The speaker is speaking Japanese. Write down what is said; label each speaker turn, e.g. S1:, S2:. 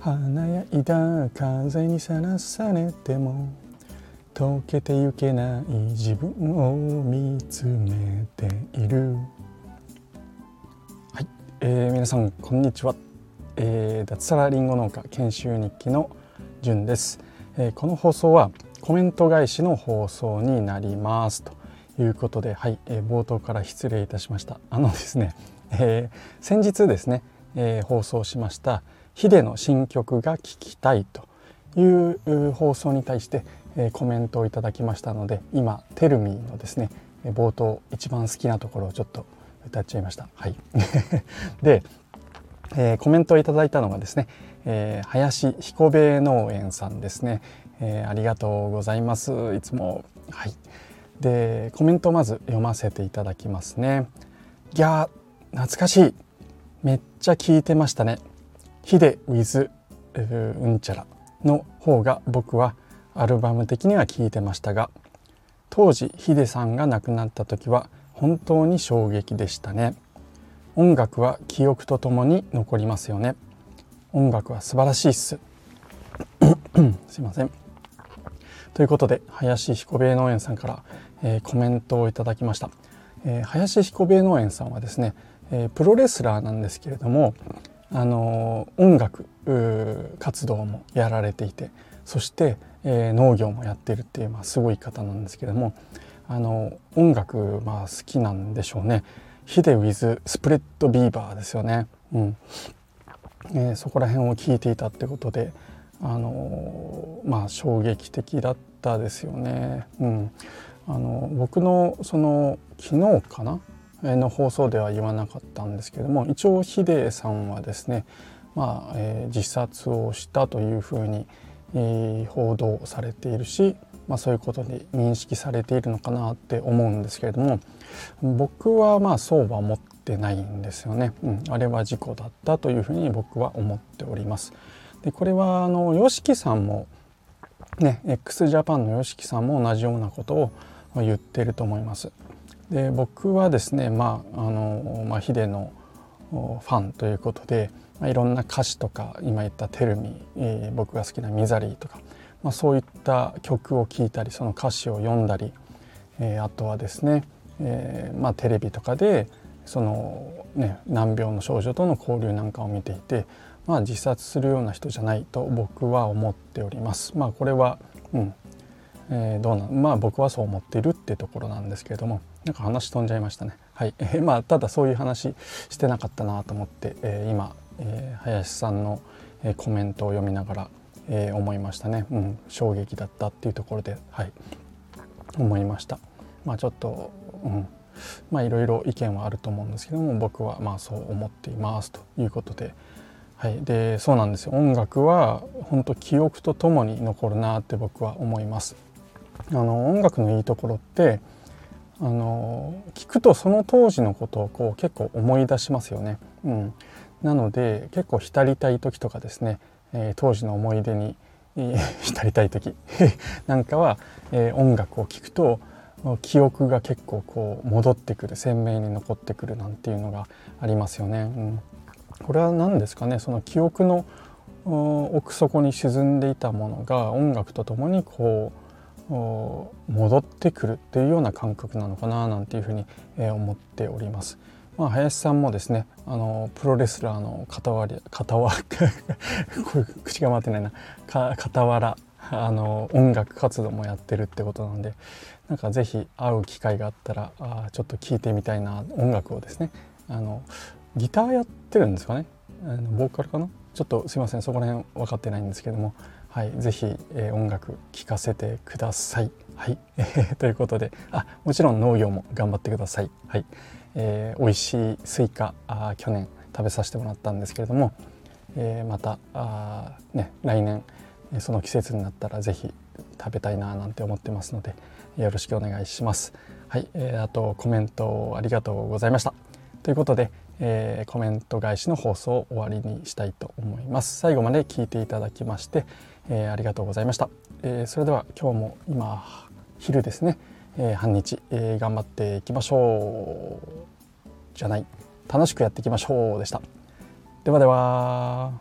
S1: 華やいだ風にさらされても溶けてゆけない自分を見つめている。はい、えー、皆さんこんにちは、えー、脱サラリンゴ農家研修日記のじゅんです、えー、この放送はコメント返しの放送になります。ということではい、えー、冒頭から失礼いたしました。あのですね、えー、先日ですね、えー、放送しましたヒデの新曲が聴きたいという放送に対して、えー、コメントをいただきましたので今「テルミーのですね冒頭一番好きなところをちょっと歌っちゃいました。はい、で、えー、コメントをいただいたのがですね、えー、林彦兵衛農園さんですね、えー、ありがとうございます。いつも。はい。でコメントをまず読ませていただきますね。ギャー。懐かしい。めっちゃ聞いてましたね。ヒデ with うんちゃらの方が僕はアルバム的には聞いてましたが当時ヒデさんが亡くなった時は本当に衝撃でしたね。音楽は記憶とともに残りますよね。音楽は素晴らしいっす。すいません。ということで林彦兵衛農園さんから、えー、コメントをいただきました、えー、林彦兵衛農園さんはですね、えー、プロレスラーなんですけれどもあの音楽活動もやられていてそして、えー、農業もやってるっていう、まあ、すごい方なんですけれどもあの音楽、まあ、好きなんでしょうね。 hide with Spread Beaver ですよね。うんえー、そこら辺を聞いていたってことで、あのまあ、衝撃的だったですよね。うん、あの僕のその昨日かな？の放送では言わなかったんですけれども一応ヒデさんはですね、まあえー、自殺をしたというふうに、えー、報道されているし、まあ、そういうことで認識されているのかなって思うんですけれども僕はまあそうは思ってないんですよね、うん、あれは事故だったというふうに僕は思っております。でこれはあの YOSHIKI さんもね x ジャパンの YOSHIKI さんも同じようなことを言ってると思います。で僕はですねまああの、まあ、ヒデのファンということで、まあ、いろんな歌詞とか今言った「テルミ、えー、僕が好きな「ミザリー」とか、まあ、そういった曲を聴いたりその歌詞を読んだり、えー、あとはですね、えーまあ、テレビとかでその、ね、難病の少女との交流なんかを見ていて、まあ、自殺するような人じゃないと僕は思っております。まあ、これは、うんえー、どうなんまあ僕はそう思ってるってところなんですけれどもなんか話飛んじゃいましたね。はい、えー、まあただそういう話してなかったなと思って、えー、今、え、林さんの、え、コメントを読みながら、え、思いましたね。うん、衝撃だったっていうところで、はい、思いました。まあちょっと、うん、まあいろいろ意見はあると思うんですけども僕はまあそう思っていますということで。はい、でそうなんですよ音楽は本当記憶とともに残るなって僕は思います。あの音楽のいいところってあの聞くとその当時のことをこう結構思い出しますよね。うん、なので結構浸りたい時とかですね、えー、当時の思い出に、浸りたい時 なんかは、えー、音楽を聴くと記憶が結構こう戻ってくる鮮明に残ってくるなんていうのがありますよね。うん、これは何ですかね？その記憶の奥底に沈んでいたものが音楽とともにこう戻ってくるっていうような感覚なのかななんていうふうに思っております。まあ、林さんもですねあのプロレスラーの傍ら 傍口が回ってないな。傍らあの音楽活動もやってるってことなんでなんか是非会う機会があったらあちょっと聴いてみたいな音楽をですねあのギターやってるんですかね。あのボーカルかな。ちょっとすいませんそこら辺分かってないんですけども。はい、ぜひ、えー、音楽聴かせてください。はい、ということであもちろん農業も頑張ってください。はい、えー、美味しいスイカあ去年食べさせてもらったんですけれども、えー、またあ、ね、来年その季節になったらぜひ食べたいななんて思ってますのでよろしくお願いします。はい、えー、あとコメントありがとうございました。ということで、えー、コメント返しの放送を終わりにしたいと思います。最後まで聞いていただきましてえー、ありがとうございました、えー、それでは今日も今昼ですね、えー、半日、えー、頑張っていきましょう。じゃない。楽しくやっていきましょうでした。ではでは。